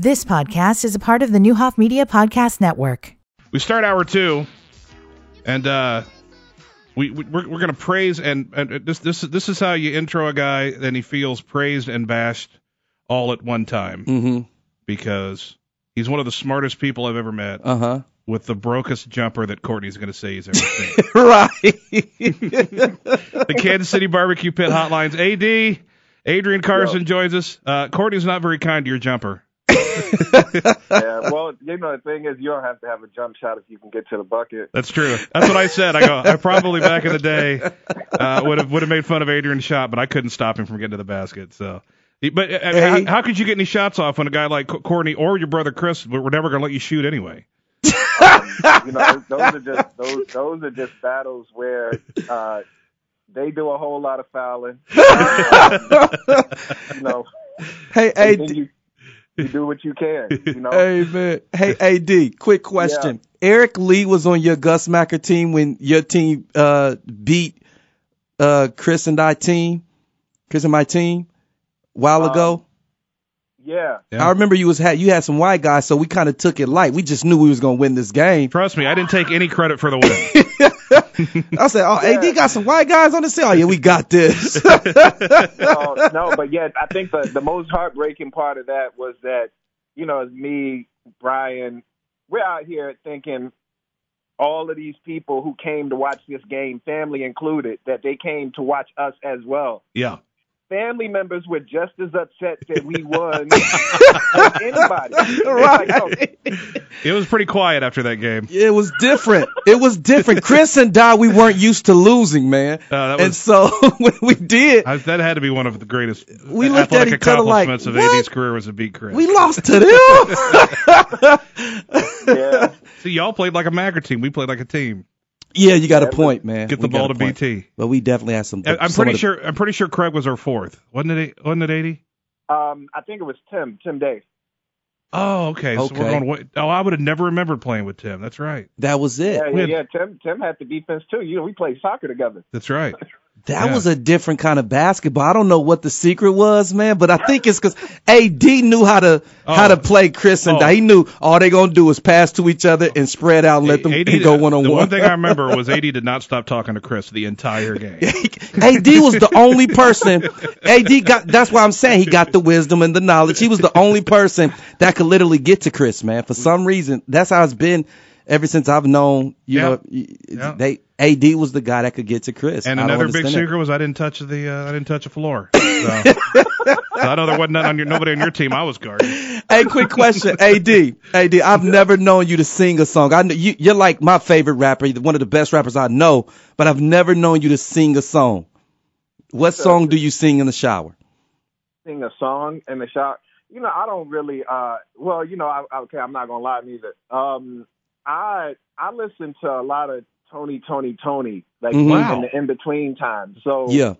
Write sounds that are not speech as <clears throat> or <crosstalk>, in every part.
This podcast is a part of the Newhoff Media Podcast Network. We start hour two, and uh, we, we we're, we're going to praise and, and this this this is how you intro a guy, and he feels praised and bashed all at one time Mm-hmm. because he's one of the smartest people I've ever met Uh huh. with the brokest jumper that Courtney's going to say he's ever seen. <laughs> right. the Kansas City Barbecue Pit Hotlines. AD Adrian Carson joins us. Uh, Courtney's not very kind to your jumper. Yeah, well, you know, the thing is, you don't have to have a jump shot if you can get to the bucket. That's true. That's what I said. I go. I probably back in the day uh, would have would have made fun of Adrian's shot, but I couldn't stop him from getting to the basket. So, but uh, Hey. how, how could you get any shots off when a guy like Courtney or your brother Chris were never going to let you shoot anyway? <laughs> You know, those are just those those are just battles where uh, they do a whole lot of fouling. <laughs> you know, hey, and then AD. you, you do what you can. You know, Hey man. Hey AD. Quick question. Eric Lee was on your Gus Macker team when your team uh beat uh Chris and I team. Chris and my team a while Um, ago. Yeah. Yeah. I remember you was had you had some white guys, so we kind of took it light. We just knew we was gonna win this game. Trust me, I didn't take any credit for the win. <laughs> I said, "Oh, AD got some white guys on the team. Oh yeah, we got this." no, <laughs> <laughs> oh, no, but yet I think the the most heartbreaking part of that was that you know me, Brian, we're out here thinking all of these people who came to watch this game, family included, that they came to watch us as well. yeah. Family members were just as upset that we won <laughs> as anybody. It's like, no, right. It was pretty quiet after that game. It was different. It was different. Chris and Di, we weren't used to losing, man. Uh, that and so <laughs> when we did, I, that had to be one of the greatest We looked at athletic each other like, accomplishments of "What?" AD's career was to beat Chris. we lost to them. <laughs> yeah. See, y'all played like a Macker team. We played like a team. Yeah, you got a point, man. Get the We ball to. BT. But we definitely had some. I- I'm some pretty of the- sure. I'm pretty sure Craig was our fourth. Wasn't it? Wasn't it AD? Um, I think it was Tim, Tim Day. Oh, okay. So we're Okay. going. Way, oh, I would have never remembered playing with Tim. That's right. that was it. Yeah, yeah, had- yeah. Tim, Tim had the defense too. You know, we played soccer together. That's right. <laughs> That Yeah. was a different kind of basketball. I don't know what the secret was, man, but I think it's because AD knew how to how Oh. to play Chris and Oh. He knew all they gonna do is pass to each other and spread out and let them AD go one on The one. one thing I remember <laughs> was AD did not stop talking to Chris the entire game. <laughs> AD was the only person. AD got. That's why I'm saying he got the wisdom and the knowledge. He was the only person that could literally get to Chris, man. For some reason, that's how it's been ever since I've known. You Yeah. know, Yeah. they AD was the guy that could get to Chris. And I another big understand secret was I didn't touch the uh, I didn't touch a floor. <laughs> So, so I know there wasn't on your, nobody on your team I was guarding. that. Hey, quick question, <laughs> AD. AD, I've never known you to sing a song. I know you, you're like my favorite rapper, one of the best rappers I know, but I've never known you to sing a song. What song do you sing in the shower? sing a song in the shower. You know, I don't really. uh Well, you know, I, okay, I'm not gonna lie neither. Um, I I listen to a lot of Tony! Toni! Toné!, like Mhm. Wow. in the in between times. So Yeah.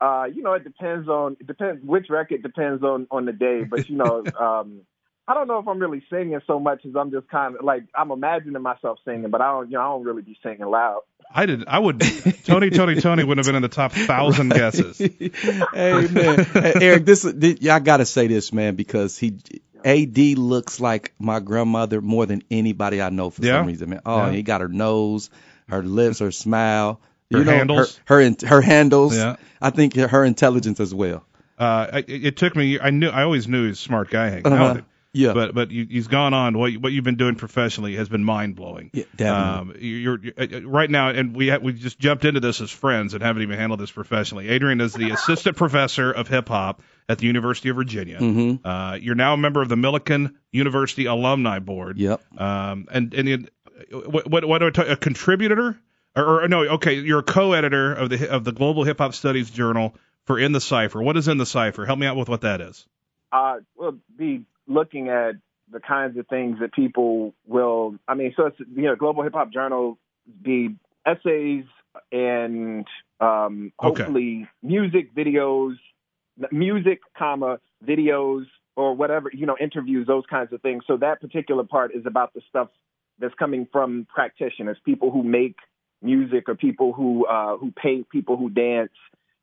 uh, you know, it depends on it depends which record depends on on the day. But you know, <laughs> um, I don't know if I'm really singing so much as I'm just kind of like I'm imagining myself singing, but I don't you know I don't really be singing loud. I did. I would. Tony! Toni! Toné! would have been in the top thousand guesses. <laughs> hey man, hey, Eric, this, this yeah, I gotta say this, man, because he AD looks like my grandmother more than anybody I know for Yeah? some reason, man. Oh, Yeah. he got her nose, her lips, her smile, Her you know, handles. her her, her handles. Yeah. I think her intelligence as well. Uh, it, it took me. I knew. I always knew he was a smart guy hanging Uh-huh. with him. Yeah. But but you, he's gone on. What you- what you've been doing professionally has been mind blowing. Yeah, definitely. Um, you're, you're uh, right now, and we ha- we just jumped into this as friends and haven't even handled this professionally. Adrian is the assistant professor of hip hop at the University of Virginia. Mhm. Uh, you're now a member of the Millikin University Alumni Board. Yep. Um, and and what what, what do I tell a contributor or, or no? Okay, you're a co-editor of the of the Global Hip Hop Studies Journal for In the Cipher. What is In the Cipher? Help me out with what that is. uh, we'll be looking at the kinds of things that people will. I mean, so it's you know, Global Hip Hop Journal be essays and um, Okay. hopefully music videos, music, comma videos or whatever you know, interviews, those kinds of things. So that particular part is about the stuff that's coming from practitioners, people who make music or people who uh, who paint, people who dance.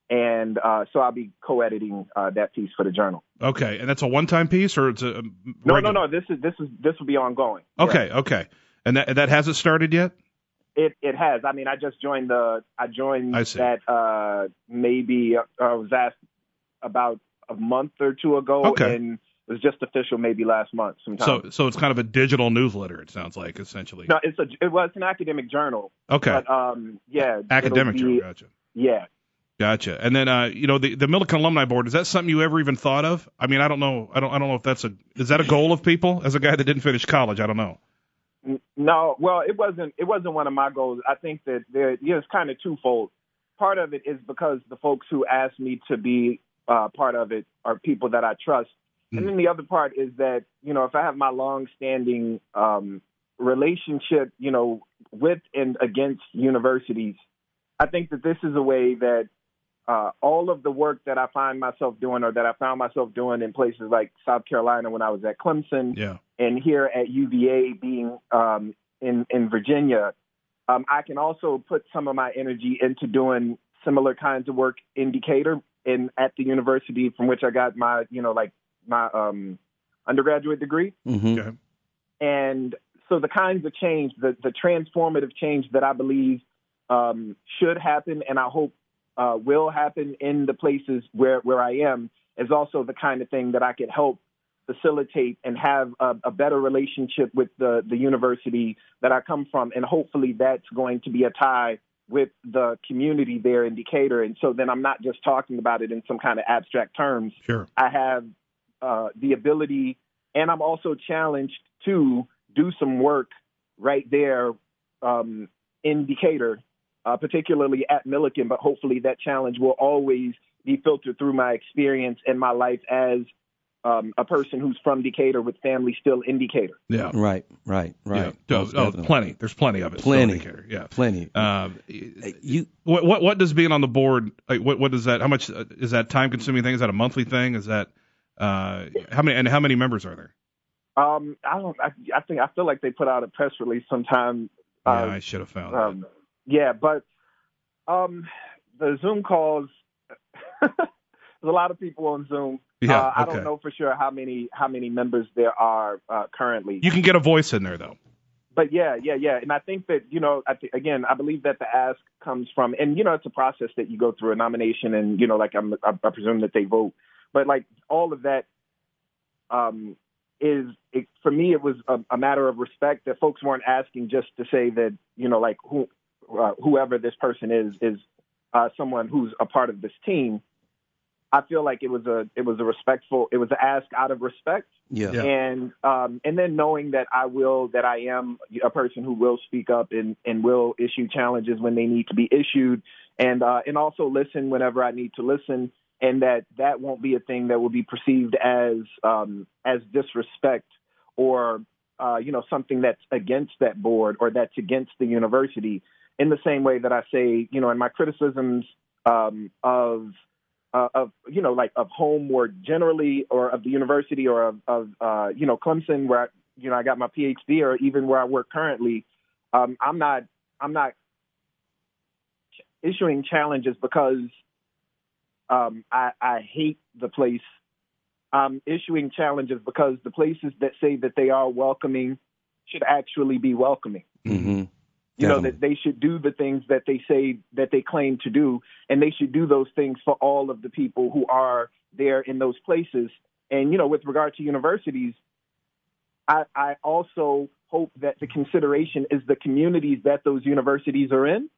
and uh, so I'll be co-editing uh, that piece for the journal. Okay, and that's a one-time piece, or it's a No, regular? no, no. This is this is this will be ongoing. Yeah. Okay, okay, and that that hasn't started yet. It it has. I mean, I just joined the. I joined I that uh, maybe uh, I was asked about a month or two ago, Okay. and it was just official maybe last month sometime. So so it's kind of a digital newsletter. It sounds like essentially. no, it's a it was an academic journal, okay, but um, yeah, academic be- journal. Gotcha. Yeah, Gotcha. And then uh, you know, the the Millikin Alumni Board is that something you ever even thought of? I mean, I don't know. I don't I don't know if that's a is that a goal of people as a guy that didn't finish college. I don't know. No, well, it wasn't. It wasn't one of my goals. I think that there, yeah, it's kind of twofold. Part of it is because the folks who asked me to be uh, part of it are people that I trust, and then the other part is that you know if I have my long-standing um, relationship, you know, with and against universities, I think that this is a way that uh, all of the work that I find myself doing, or that I found myself doing in places like South Carolina when I was at Clemson, Yeah. and here at UVA being um, in in Virginia, um, I can also put some of my energy into doing similar kinds of work in Decatur and at the university from which I got my you know like my um, undergraduate degree. hmm Okay. And so the kinds of change, the the transformative change that I believe um, should happen, and I hope uh, will happen in the places where where I am, is also the kind of thing that I could help facilitate and have a, a better relationship with the the university that I come from, and hopefully that's going to be a tie with the community there in Decatur. And so then I'm not just talking about it in some kind of abstract terms. Sure. I have uh, the ability, and I'm also challenged to do some work right there um, in Decatur, uh, particularly at Millikin. But hopefully, that challenge will always be filtered through my experience and my life as um, a person who's from Decatur with family still in Decatur. Yeah. Right, right, right. Yeah. Oh, plenty. There's plenty of it. still in Plenty. Decatur. Yeah. Plenty. Um, you what what what does being on the board like? What what does that? How much uh, is that time consuming thing? Is that a monthly thing? Is that uh how many and how many members are there? Um, I don't. I, I think I feel like they put out a press release sometime. yeah, Uh, I should have found that. um, yeah, but um, the Zoom calls. <laughs> there's a lot of people on Zoom. Yeah, uh, I okay. don't know for sure how many how many members there are uh, currently. You can get a voice in there though. but yeah, yeah, yeah, and I think that you know, I th- again, I believe that the ask comes from, and you know, it's a process that you go through a nomination, and you know, like I'm, I, I presume that they vote, but like all of that um, is it, for me, it was a, a matter of respect that folks weren't asking just to say that you know, like who, uh, whoever this person is is uh, someone who's a part of this team. I feel like it was a it was a respectful it was an ask out of respect yeah. Yeah. and um, and then knowing that I will that I am a person who will speak up and and will issue challenges when they need to be issued, and uh, and also listen whenever I need to listen, and that that won't be a thing that will be perceived as um, as disrespect or uh, you know something that's against that board or that's against the university. In the same way that I say, you know, in my criticisms um, of uh, of you know like of home more generally or of the university or of, of uh, you know Clemson where I, you know I got my PhD or even where I work currently um, I'm not I'm not issuing challenges because um, I, I hate the place. I'm issuing challenges because the places that say that they are welcoming should actually be welcoming. Hmm you know that they should do the things that they say that they claim to do and they should do those things for all of the people who are there in those places. And you know with regard to universities i i also hope that the consideration is the communities that those universities are in.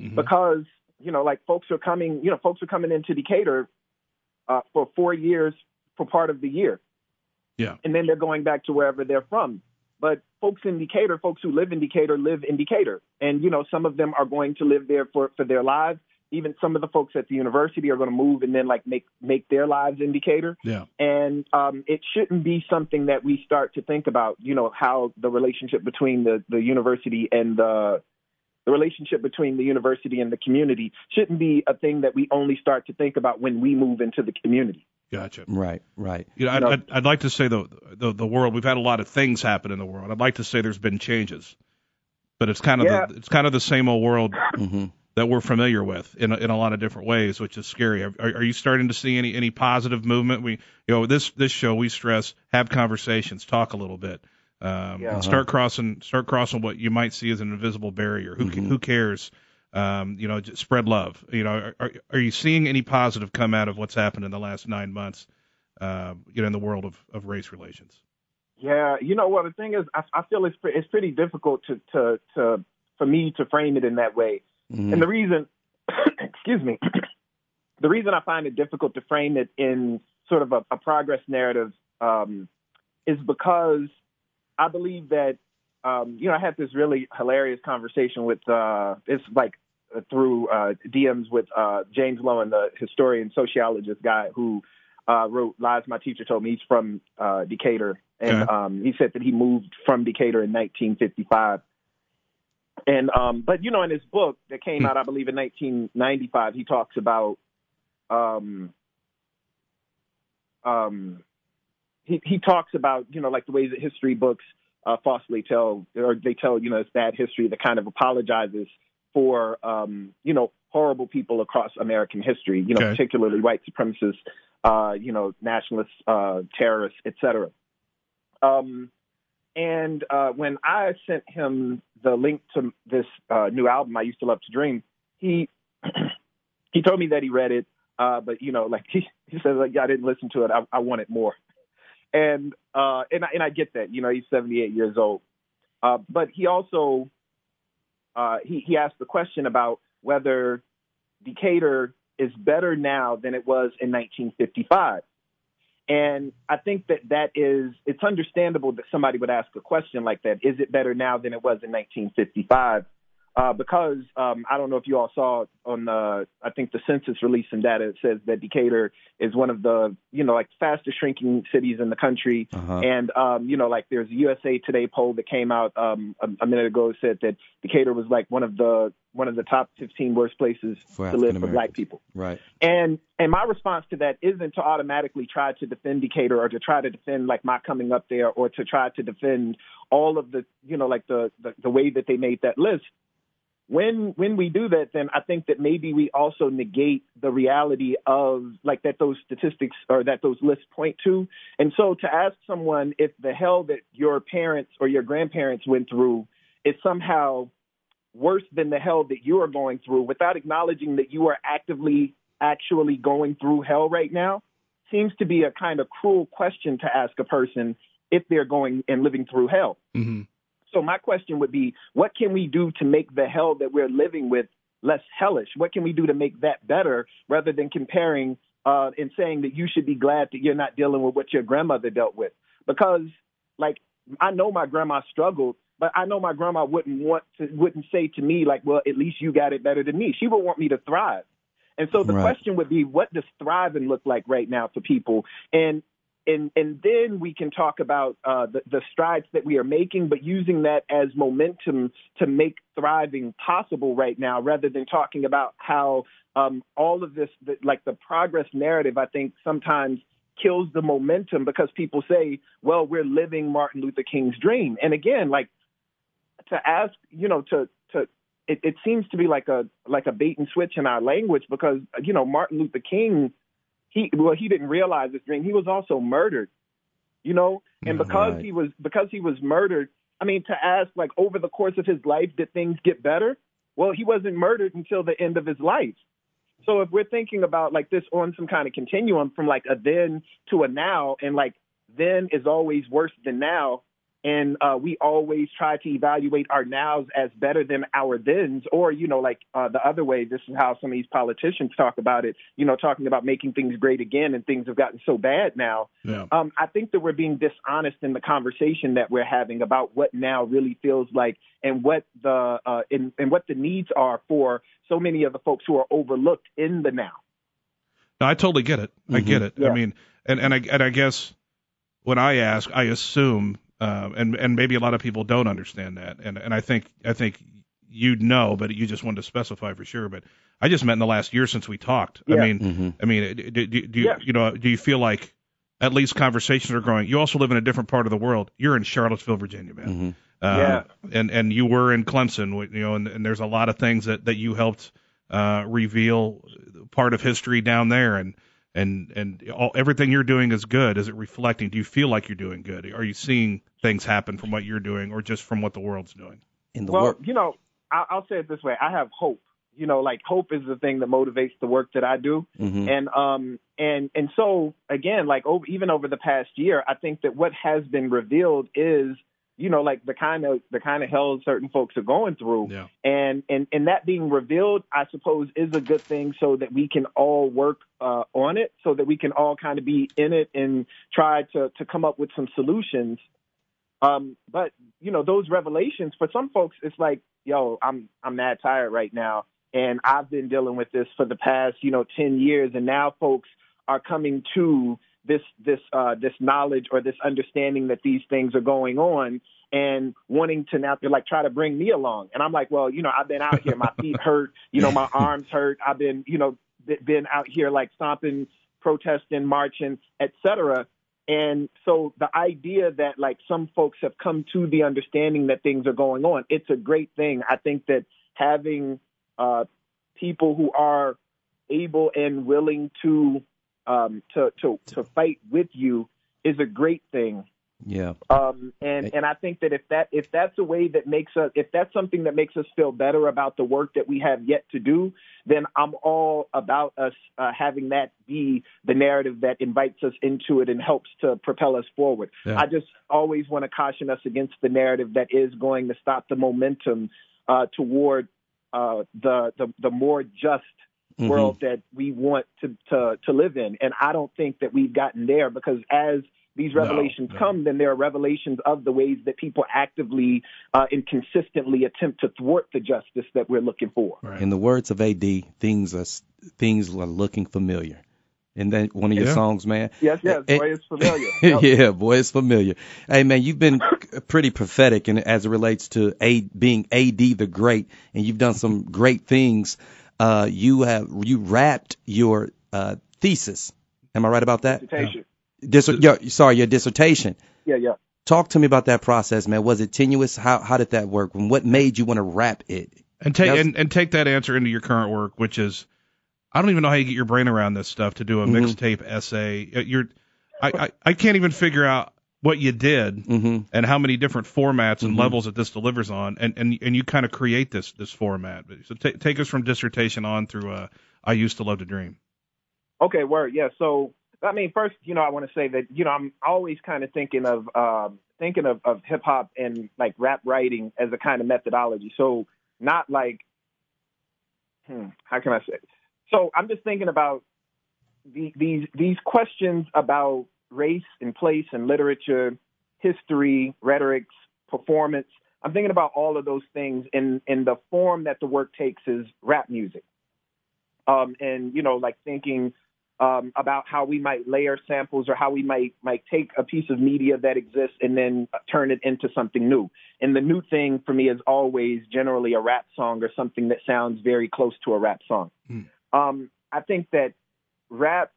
Mhm. because you know like folks are coming you know folks are coming into decatur uh, for four years for part of the year Yeah. and then they're going back to wherever they're from but folks in decatur folks who live in decatur live in decatur and you know some of them are going to live there for for their lives even some of the folks at the university are going to move and then like make make their lives in decatur Yeah. and um, it shouldn't be something that we start to think about. You know how the relationship between the the university and the the relationship between the university and the community shouldn't be a thing that we only start to think about when we move into the community. Gotcha. Right, right. You know, I'd, No. I'd, I'd like to say the, the the world. We've had a lot of things happen in the world. I'd like to say there's been changes, but it's kind of Yeah. the, it's kind of the same old world hmm that we're familiar with in a, in a lot of different ways, which is scary. Are, are you starting to see any any positive movement? We you know this this show we stress have conversations, talk a little bit. Um, Yeah. Start crossing, start crossing what you might see as an invisible barrier. Who Mhm. who cares? Um, you know, just spread love. You know, are, are are you seeing any positive come out of what's happened in the last nine months? Uh, you know, in the world of, of race relations. Yeah, you know what the thing is, I, I feel it's pre- it's pretty difficult to to to for me to frame it in that way. Mhm. And the reason, <coughs> excuse me, <coughs> the reason I find it difficult to frame it in sort of a, a progress narrative um, is because I believe that, um, you know, I had this really hilarious conversation with, uh, it's like uh, through uh, DMs with uh, James Loewen, the historian, sociologist guy who uh, wrote Lies My Teacher Told Me. He's from uh, Decatur. And Okay. um, he said that he moved from Decatur in 1955. And um, but you know, in his book that came Hmm. out, I believe in 1995, he talks about um, um, he he talks about you know like the ways that history books uh, falsely tell or they tell you know it's bad history that kind of apologizes for um, you know horrible people across American history, you know Okay. particularly white supremacists, uh, you know nationalists, uh, terrorists, etc. Um, and uh, when I sent him the link to this uh, new album, I used to love to dream, he <clears throat> he told me that he read it, uh, but you know, like he he said, like I didn't listen to it. I, I wanted more, and uh, and I, and I get that. You know, he's 78 years old, uh, but he also uh, he he asked the question about whether Decatur is better now than it was in 1955. And I think that that is, it's understandable that somebody would ask a question like that. Is it better now than it was in 1955? Uh, because um, I don't know if you all saw on the, I think the census released some data that says that Decatur is one of the, you know, like fastest shrinking cities in the country. Uh-huh. And, um, you know, like there's a USA Today poll that came out um, a, a minute ago said that Decatur was like one of the, one of the top 15 worst places For to live for black people. Right. And and my response to that isn't to automatically try to defend Decatur or to try to defend like my coming up there or to try to defend all of the you know like the the, the way that they made that list. When when we do that, then I think that maybe we also negate the reality of like that those statistics or that those lists point to. And so to ask someone if the hell that your parents or your grandparents went through is somehow worse than the hell that you are going through without acknowledging that you are actively actually going through hell right now seems to be a kind of cruel question to ask a person if they're going and living through hell. Mm-hmm. So my question would be, what can we do to make the hell that we're living with less hellish? What can we do to make that better rather than comparing uh, and saying that you should be glad that you're not dealing with what your grandmother dealt with? Because like I know my grandma struggled, but I know my grandma wouldn't want to wouldn't say to me like, well, at least you got it better than me. She would want me to thrive. And so the Right. question would be, what does thriving look like right now for people? And and and then we can talk about uh, the, the strides that we are making, but using that as momentum to make thriving possible right now, rather than talking about how um, all of this, the, like the progress narrative, I think sometimes kills the momentum because people say, "Well, we're living Martin Luther King's dream," and again, like to ask, you know, to to it, it seems to be like a like a bait and switch in our language because you know Martin Luther King he well he didn't realize his dream. He was also murdered you know? And Yeah, because right. he was because he was murdered i mean to ask like over the course of his life did things get better? Well he wasn't murdered until the end of his life. So if we're thinking about like this on some kind of continuum from like a then to a now and like then is always worse than now and uh, we always try to evaluate our nows as better than our thens, or you know, like uh, the other way. This is how some of these politicians talk about it. You know, talking about making things great again, and things have gotten so bad now. Yeah. Um, I think that we're being dishonest in the conversation that we're having about what now really feels like, and what the uh, and, and what the needs are for so many of the folks who are overlooked in the now. No, I totally get it. I get it. I mean, and and I and I guess when I ask, I assume, uh, and and maybe a lot of people don't understand that, and and I think I think you'd know, but you just wanted to specify for sure. But I just meant in the last year since we talked. I Yeah. mean, Mhm. I mean, do, do, do you Yeah. you know do you feel like at least conversations are growing? You also live in a different part of the world. You're in Charlottesville, Virginia, man. Mhm. Uh, Yeah. And and you were in Clemson, you know, and, and there's a lot of things that that you helped uh, reveal part of history down there and and and all, everything you're doing is good. Is it reflecting? Do you feel like you're doing good? Are you seeing things happen from what you're doing, or just from what the world's doing? In the well, work, you know, I, I'll say it this way: I have hope. You know, like hope is the thing that motivates the work that I do, Mhm. and um and and so again, like over even over the past year, I think that what has been revealed is you know like the kind of the kind of hell certain folks are going through. Yeah. and and and that being revealed i suppose is a good thing so that we can all work uh on it so that we can all kind of be in it and try to to come up with some solutions. Um but you know those revelations for some folks it's like yo i'm i'm mad tired right now. And i've been dealing with this for the past you know 10 years. And now folks are coming to this this uh this knowledge or this understanding that these things are going on and wanting to now like try to bring me along. And i'm like well you know i've been out here. My feet hurt. You know my <laughs> arms hurt. I've been you know been out here like stomping protesting marching etc and so the idea that like some folks have come to the understanding that things are going on it's a great thing. I think that having uh people who are able and willing to um to to to fight with you is a great thing yeah, um, and and I think that if that if that's a way that makes us if that's something that makes us feel better about the work that we have yet to do, then I'm all about us uh, having that be the narrative that invites us into it and helps to propel us forward. Yeah. I just always want to caution us against the narrative that is going to stop the momentum uh, toward uh, the, the the more just Mhm. world that we want to, to to live in. And I don't think that we've gotten there because as these revelations no. come, then there are revelations of the ways that people actively uh, and consistently attempt to thwart the justice that we're looking for. Right. In the words of AD, things are things are looking familiar. And then one of your Yeah. songs, man. Yes, yes, Eh, boy, it's <laughs> familiar. <laughs> Yep. yeah, boy, it's familiar. Hey, man, you've been <coughs> pretty prophetic, and as it relates to a being AD the Great, and you've done some great things. Uh, you have you wrapped your uh, thesis. Am I right about that? Dissertation. Dis- your, sorry, your dissertation. Yeah, yeah. Talk to me about that process, man. Was it tenuous? How how did that work? And what made you want to wrap it? and take That's- and, and take that answer into your current work, which is I don't even know how you get your brain around this stuff to do a Mhm. mixtape essay. Uh, You're I, I I can't even figure out what you did Mm-hmm. and how many different formats and Mhm. levels that this delivers on, and and and you kind of create this this format. So ta take us from dissertation on through. Uh, I used to love to dream. Okay, word. Yeah. So, I mean, first, you know, I want to say that, you know, I'm always kind of thinking of um, thinking of, of hip hop and like rap writing as a kind of methodology. So, not like, hmm, how can I say? It? So, I'm just thinking about the, these these questions about race and place and literature, history, rhetorics, performance. I'm thinking about all of those things in in the form that the work takes is rap music. Um, and you know, like thinking um, about how we might layer samples or how we might might take a piece of media that exists and then turn it into something new. And the new thing for me is always generally a rap song or something that sounds very close to a rap song. Hmm. Um, I think that rap,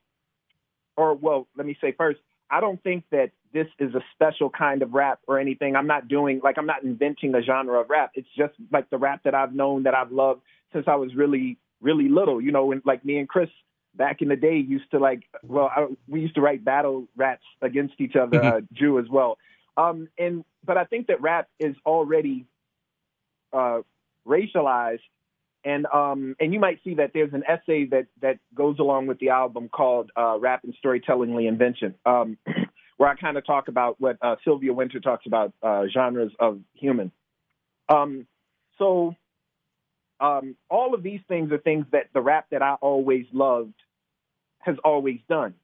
or well, let me say first, I don't think that this is a special kind of rap or anything. I'm not doing like I'm not inventing a genre of rap. It's just like the rap that I've known that I've loved since I was really really little. You know, when like me and Chris back in the day used to like well I, we used to write battle raps against each other uh, Jew as well um and but I think that rap is already uh racialized and um and you might see that there's an essay that that goes along with the album called uh rap and storytelling reinvention um <clears throat> where I kind of talk about what uh, Sylvia Wynter talks about uh genres of human um so um, all of these things are things that the rap that I always loved has always done.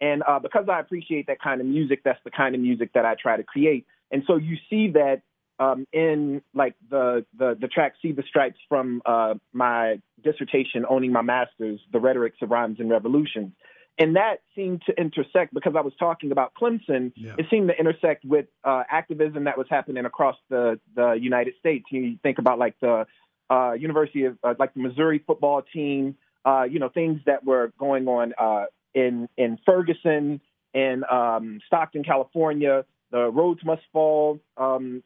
And uh, because I appreciate that kind of music, that's the kind of music that I try to create. And so you see that um, in like the, the the track "See the Stripes" from uh, my dissertation, owning my masters, the rhetorics of rhymes and revolutions. And that seemed to intersect because I was talking about Clemson. Yeah. It seemed to intersect with uh, activism that was happening across the the United States. You think about like the uh, University of uh, like the Missouri football team, uh, you know, things that were going on uh, in in Ferguson and um, Stockton, California. The Rhodes must fall um,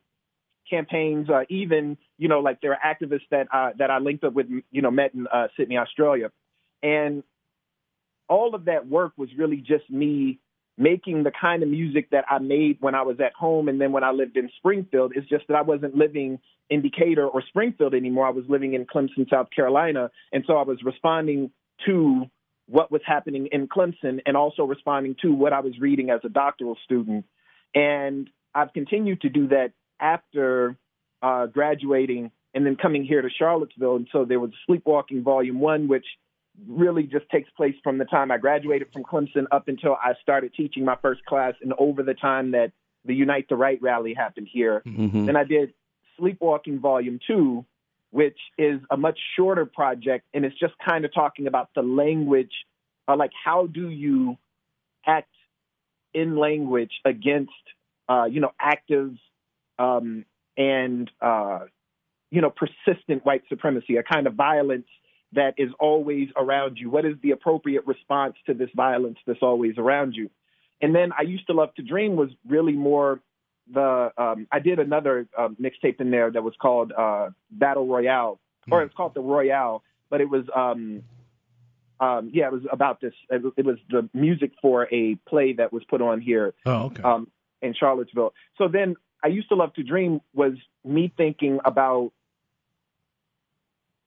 campaigns, uh, even you know like there are activists that uh, that I linked up with, you know, met in uh, Sydney, Australia, and all of that work was really just me making the kind of music that I made when I was at home and then when I lived in Springfield. It's just that I wasn't living in Decatur or Springfield anymore. I was living in Clemson, South Carolina, and so I was responding to what was happening in Clemson and also responding to what I was reading as a doctoral student. And I've continued to do that after uh, graduating and then coming here to Charlottesville. And so there was Sleepwalking Volume One, which really just takes place from the time I graduated from Clemson up until I started teaching my first class and over the time that the Unite the Right rally happened here. Mm-hmm. Then I did Sleepwalking Volume Two, which is a much shorter project, and it's just kind of talking about the language, uh, like how do you act in language against, uh, you know, active um, and uh, you know persistent white supremacy, a kind of violence that is always around you. What is the appropriate response to this violence that's always around you? And then I used to love to dream was really more the um, I did another uh, mixtape in there that was called uh, Battle Royale, or it's called the Royale, but it was um, um, yeah, it was about this. It was, the music for a play that was put on here Oh, okay. um, in Charlottesville. So then I used to love to dream was me thinking about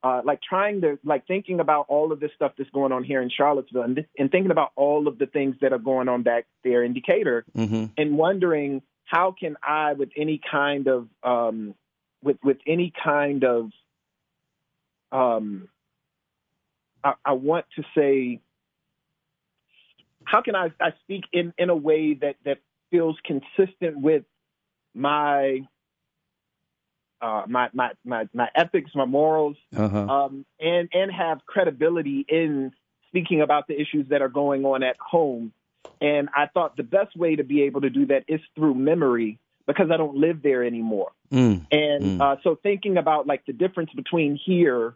uh, like trying to like thinking about all of this stuff that's going on here in Charlottesville and, and thinking about all of the things that are going on back there in Decatur Mm-hmm. and wondering how can I with any kind of um, with with any kind of um, I, I want to say how can I, I speak in, in a way that, that feels consistent with my uh, my, my my my ethics, my morals, Uh-huh. um, and and have credibility in speaking about the issues that are going on at home. And I thought the best way to be able to do that is through memory because I don't live there anymore. Mm. And Mm. uh, so thinking about like the difference between here,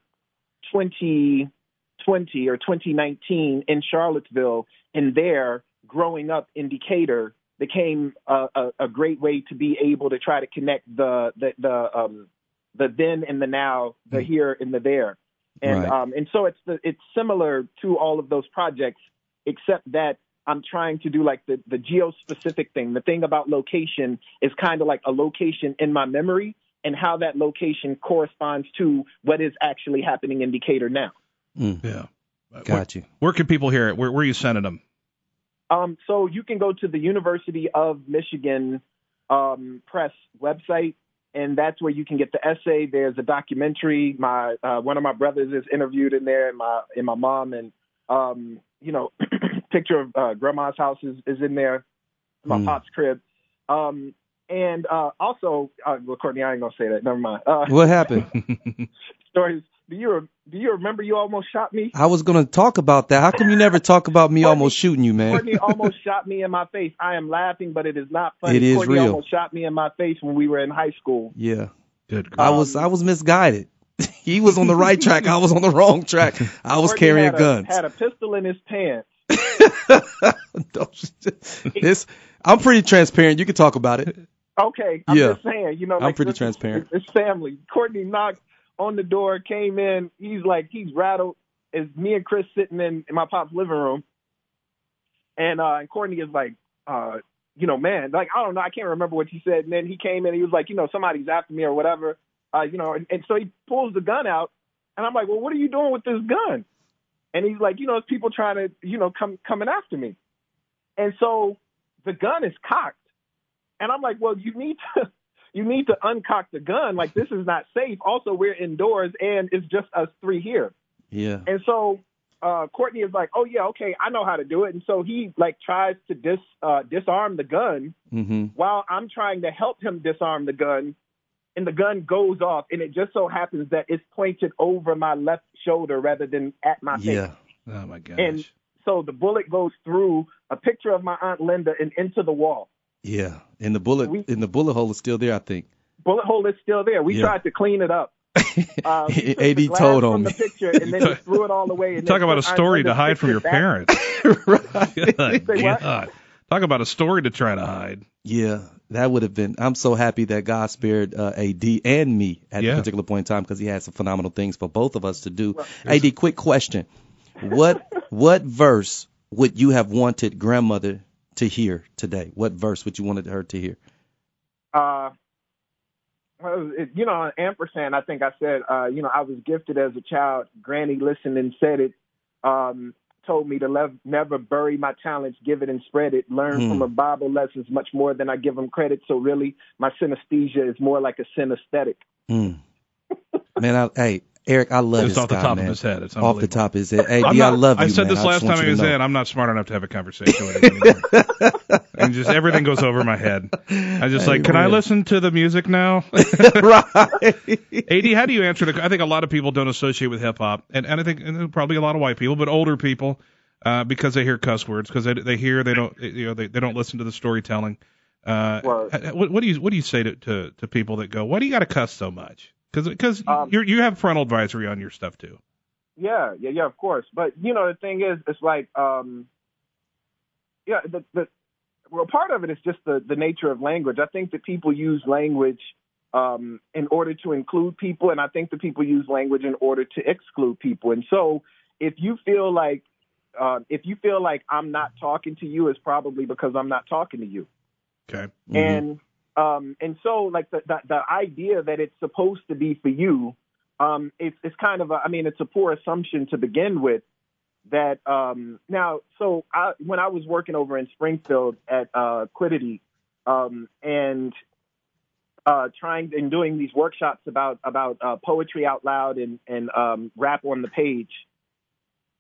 2020 or 2019 in Charlottesville, and there growing up in Decatur became a, a, a great way to be able to try to connect the the the um, the then and the now, the here and the there. And Right. um, and so it's the, it's similar to all of those projects, except that I'm trying to do like the the geo specific thing. The thing about location is kind of like a location in my memory and how that location corresponds to what is actually happening in Decatur now. Mm. yeah. Where, Got you. where can people hear it? Where, where are you sending them? Um, so you can go to the University of Michigan um, Press website, and that's where you can get the essay. There's a documentary. My uh, one of my brothers is interviewed in there, and my and my mom, and um, you know, <clears throat> picture of uh, grandma's house is, is in there. My Mm. pop's crib. Um, and uh, also, uh, well, Courtney, I ain't gonna say that. Never mind. Uh, What happened? <laughs> stories. Do you do you remember you almost shot me? I was gonna talk about that. How come you never talk about me almost shooting you, man? Courtney almost shot me in my face. I am laughing, but it is not funny. It is Courtney real. almost shot me in my face when we were in high school. Yeah. Good. I God. was I was misguided. <laughs> he was on the right track. I was on the wrong track. I was Courtney carrying had a, guns. Had a pistol in his pants. <laughs> <laughs> This I'm pretty transparent. You can talk about it. Okay, I'm Yeah. just saying, you know, I'm pretty this transparent. It's family. Courtney knocked on the door, came in. He's like, he's rattled. Is me and Chris sitting in, in my pop's living room, and uh, and Courtney is like, uh, you know, man, like I don't know, I can't remember what he said. And then he came in, and he was like, you know, somebody's after me or whatever, uh, you know, and, and so he pulls the gun out, and I'm like, well, what are you doing with this gun? And he's like, you know, it's people trying to, you know, come coming after me, and so the gun is cocked. And I'm like, well, you need to you need to uncock the gun. Like this is not safe. Also, we're indoors and it's just us three here. Yeah. And so uh Courtney is like, Oh yeah, okay, I know how to do it. And so he like tries to dis uh disarm the gun Mhm. while I'm trying to help him disarm the gun. And the gun goes off, and it just so happens that it's pointed over my left shoulder rather than at my face. Yeah. oh my gosh. And so the bullet goes through a picture of my aunt Linda and into the wall. Yeah. And the bullet We- and the bullet hole is still there, I think. bullet hole is still there. We Yeah. tried to clean it up. <laughs> Uh, we took the AD told from on the me. picture and then he <laughs> threw it all away. And Talk about a story to hide from your back. parents. <laughs> right. Good God. Talk about a story to try to hide. Yeah. That would have been. I'm so happy that God spared uh, AD and me at Yeah. a particular point in time because He had some phenomenal things for both of us to do. Well, AD, quick question: What what verse would you have wanted grandmother to hear today? What verse would you wanted her to hear? Uh, well, it, you know, ampersand. I think I said, uh, you know, I was gifted as a child. Granny listened and said it. Um, told me to lev- never bury my talents, give it and spread it. Learn Hmm. from a Bible lessons much more than I give them credit. So really, my synesthesia is more like a synesthetic. Mm. Man, I, hey Eric, I love Just this off the guy, top man. of his head. It's Off the top of his head. Hey, I'm D, I love you, I said man. this I last time you I was in. I'm not smart enough to have a conversation with him anymore. <laughs> and just everything goes over my head. I just like, can I listen to the music now? <laughs> <laughs> right. AD, how do you answer the? I think a lot of people don't associate with hip hop, and, and I think and probably a lot of white people, but older people, uh, because they hear cuss words, because they they hear they don't you know they, they don't listen to the storytelling. Uh, Word. what, what do you what do you say to, to, to people that go, why do you got to cuss so much? Because because Um, you you have parental advisory on your stuff too. Yeah, yeah, yeah, of course. But you know, the thing is, it's like, um, yeah, the the well, part of it is just the the nature of language. I think that people use language um, in order to include people, and I think that people use language in order to exclude people. And so, if you feel like uh, if you feel like I'm not talking to you, it's probably because I'm not talking to you. Okay. Mhm. And um and so like the, the the idea that it's supposed to be for you, um, it's it's kind of a, I mean it's a poor assumption to begin with. That um now so I when I was working over in Springfield at uh Quiddity, um and uh trying and doing these workshops about about uh poetry out loud and and um rap on the page.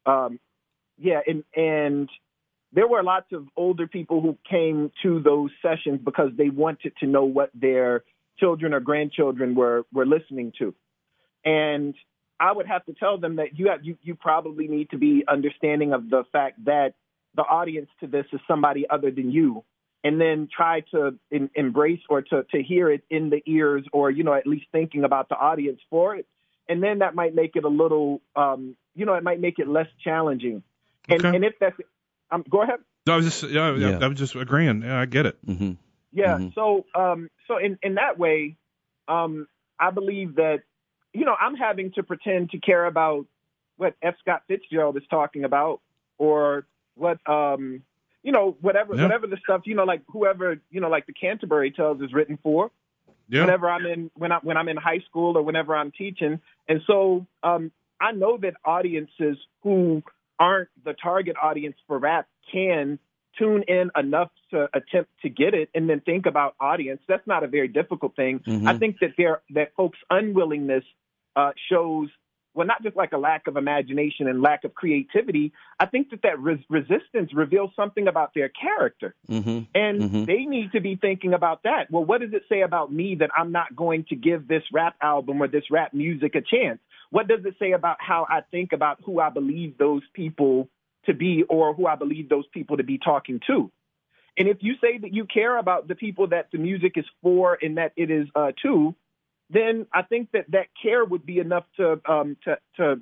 Um yeah, and and there were lots of older people who came to those sessions because they wanted to know what their children or grandchildren were were listening to. And I would have to tell them that you have you, you probably need to be understanding of the fact that the audience to this is somebody other than you and then try to in, embrace or to, to hear it in the ears or you know at least thinking about the audience for it and then that might make it a little um, you know it might make it less challenging and Okay. and if that's um, go ahead No, I was just yeah, Yeah. I was just agreeing. Yeah, I get it. hmm Yeah. Mhm. So, um, so in in that way, um, I believe that you know I'm having to pretend to care about what F. Scott Fitzgerald is talking about, or what um, you know, whatever Yeah. whatever the stuff you know, like whoever you know, like the Canterbury Tales is written for. Yeah. Whenever I'm in when I when I'm in high school or whenever I'm teaching, and so um, I know that audiences who aren't the target audience for rap can tune in enough to attempt to get it and then think about audience. That's not a very difficult thing. Mhm. I think that there that folks' unwillingness uh, shows well, not just like a lack of imagination and lack of creativity. I think that that res- resistance reveals something about their character. hmm And Mhm. they need to be thinking about that. Well, what does it say about me that I'm not going to give this rap album or this rap music a chance? What does it say about how I think about who I believe those people to be or who I believe those people to be talking to? And if you say that you care about the people that the music is for and that it is uh, to, then I think that that care would be enough to um, to, to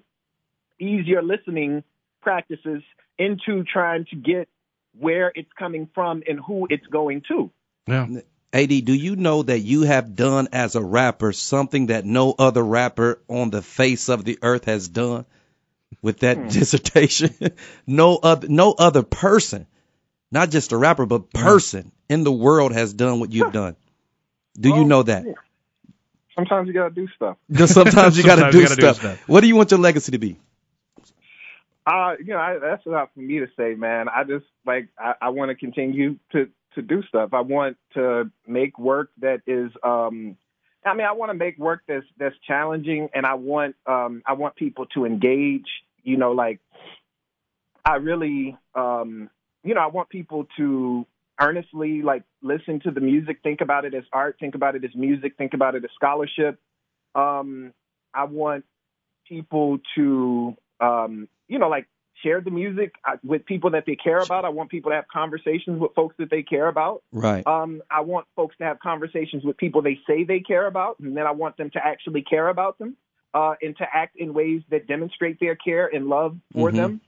ease your listening practices into trying to get where it's coming from and who it's going to. Yeah. AD, do you know that you have done as a rapper something that no other rapper on the face of the earth has done with that Hmm. <laughs> dissertation? <laughs> no other no other person, not just a rapper, but person in the world has done what you've done. Do you Oh, know that? yeah. Sometimes you gotta do stuff. <laughs> Just sometimes you got to Sometimes do, you gotta do stuff. stuff. What do you want your legacy to be? Uh, you know, I, that's not for me to say, man. I just like I, I want to continue to to do stuff. I want to make work that is. um I mean, I want to make work that's that's challenging, and I want um I want people to engage. You know, like I really um you know I want people to earnestly like listen to the music, think about it as art, think about it as music, think about it as scholarship. Um, I want people to um, you know, like share the music uh, with people that they care about. I want people to have conversations with folks that they care about. Right. Um, I want folks to have conversations with people they say they care about, and then I want them to actually care about them uh, and to act in ways that demonstrate their care and love for Mhm. them.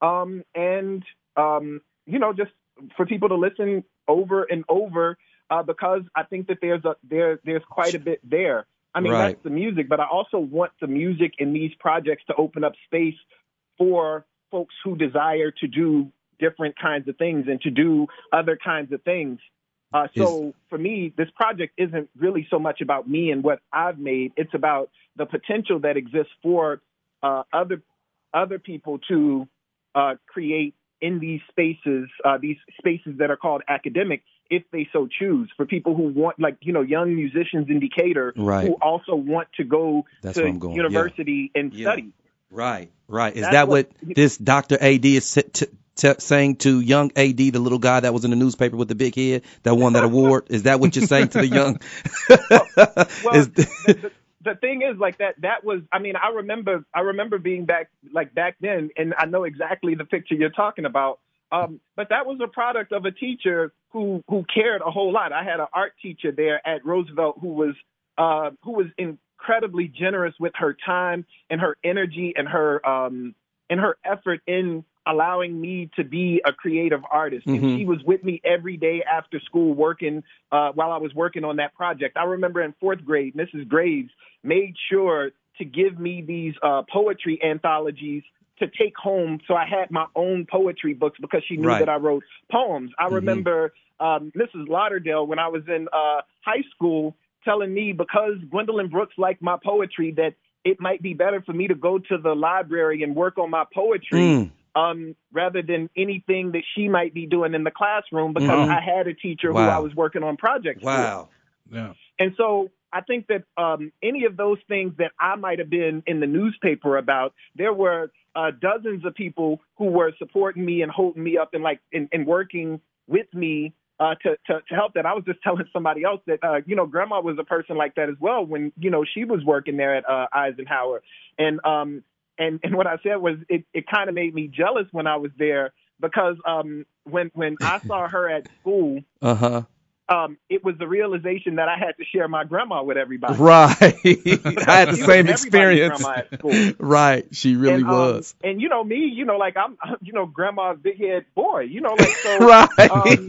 Um, and um, you know, just for people to listen over and over uh, because I think that there's a there there's quite a bit there. I mean, Right. that's the music, but I also want the music in these projects to open up space for folks who desire to do different kinds of things and to do other kinds of things. Uh, so for me, this project isn't really so much about me and what I've made. It's about the potential that exists for uh, other other people to uh, create in these spaces, uh, these spaces that are called academic, if they so choose. For people who want, like you know, young musicians in Decatur Right. who also want to go That's to where yeah. university and Yeah. study. Right, right. Is That's that what, what- this Dr. AD is t- t- saying to young AD, the little guy that was in the newspaper with the big head that won that award? Is that what you're saying to the young? <laughs> Well, <laughs> Is- the, the, thing is, like that. That was. I mean, I remember. I remember being back, like back then, and I know exactly the picture you're talking about. Um, but that was a product of a teacher who who cared a whole lot. I had an art teacher there at Roosevelt who was uh, who was incredibly generous with her time and her energy and her um, and her effort in allowing me to be a creative artist. Mhm. And she was with me every day after school working uh, while I was working on that project. I remember in fourth grade, Mrs. Graves made sure to give me these uh, poetry anthologies to take home so I had my own poetry books because she knew Right. that I wrote poems. I Mhm. remember um, Mrs. Lauderdale when I was in uh, high school telling me because Gwendolyn Brooks liked my poetry that it might be better for me to go to the library and work on my poetry Mm, um, rather than anything that she might be doing in the classroom because Mhm. I had a teacher who I was working on projects with. wow. Yeah. And so I think that um, any of those things that I might have been in the newspaper about, there were uh, dozens of people who were supporting me and holding me up and like and, and working with me uh, to, to to help that. I was just <laughs> telling somebody else that uh, you know Grandma was a person like that as well when you know she was working there at uh, Eisenhower, and um and and what I said was it it kind of made me jealous when I was there because um when when I <laughs> saw her at school Uh huh. Um, it was the realization that I had to share my grandma with everybody. Right. <laughs> I had the <laughs> same experience. grandma at school. Right. She really and, um, was. and you know me, you know, like I'm, you know, grandma's big head boy. You know, like so. <laughs> right. um,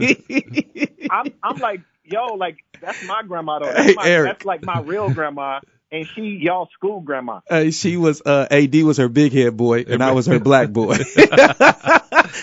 I'm, I'm like, yo, like that's my grandma though. That's, Hey, my, Eric. that's like my real grandma, and she y'all school grandma. Uh, she was uh, AD was her big head boy, and I was her black boy. <laughs>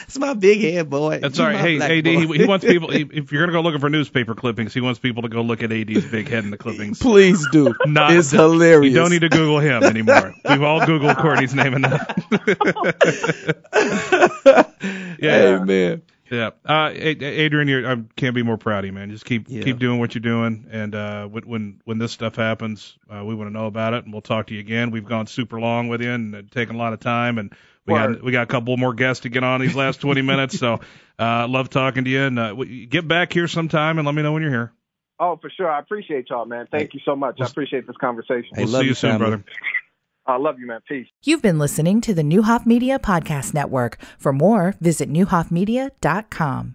It's my big head boy. That's You all right. Hey, AD, he, he wants people. <laughs> He, if you're gonna go looking for newspaper clippings, he wants people to go look at AD's big head in the clippings. Please do. Not- it's hilarious. You don't need to Google him anymore. We've all Googled Courtney's name enough. <laughs> yeah, Amen. Yeah. Uh, A- Adrian, you're, I can't be more proud of you, man. Just keep Yeah. keep doing what you're doing, and uh, when when when this stuff happens, uh, we want to know about it, and we'll talk to you again. We've gone super long with you and uh, taken a lot of time, and we Word. got we got a couple more guests to get on these last 20 <laughs> minutes. So, uh, love talking to you, and uh, w- get back here sometime and let me know when you're here. Oh, for sure. I appreciate y'all, man. Thank you so much. I appreciate this conversation. Hey, we'll love see you you, soon, family. brother. I love you, man. Peace. You've been listening to the Neuhoff Media Podcast Network. For more, visit neuhoffmedia.com.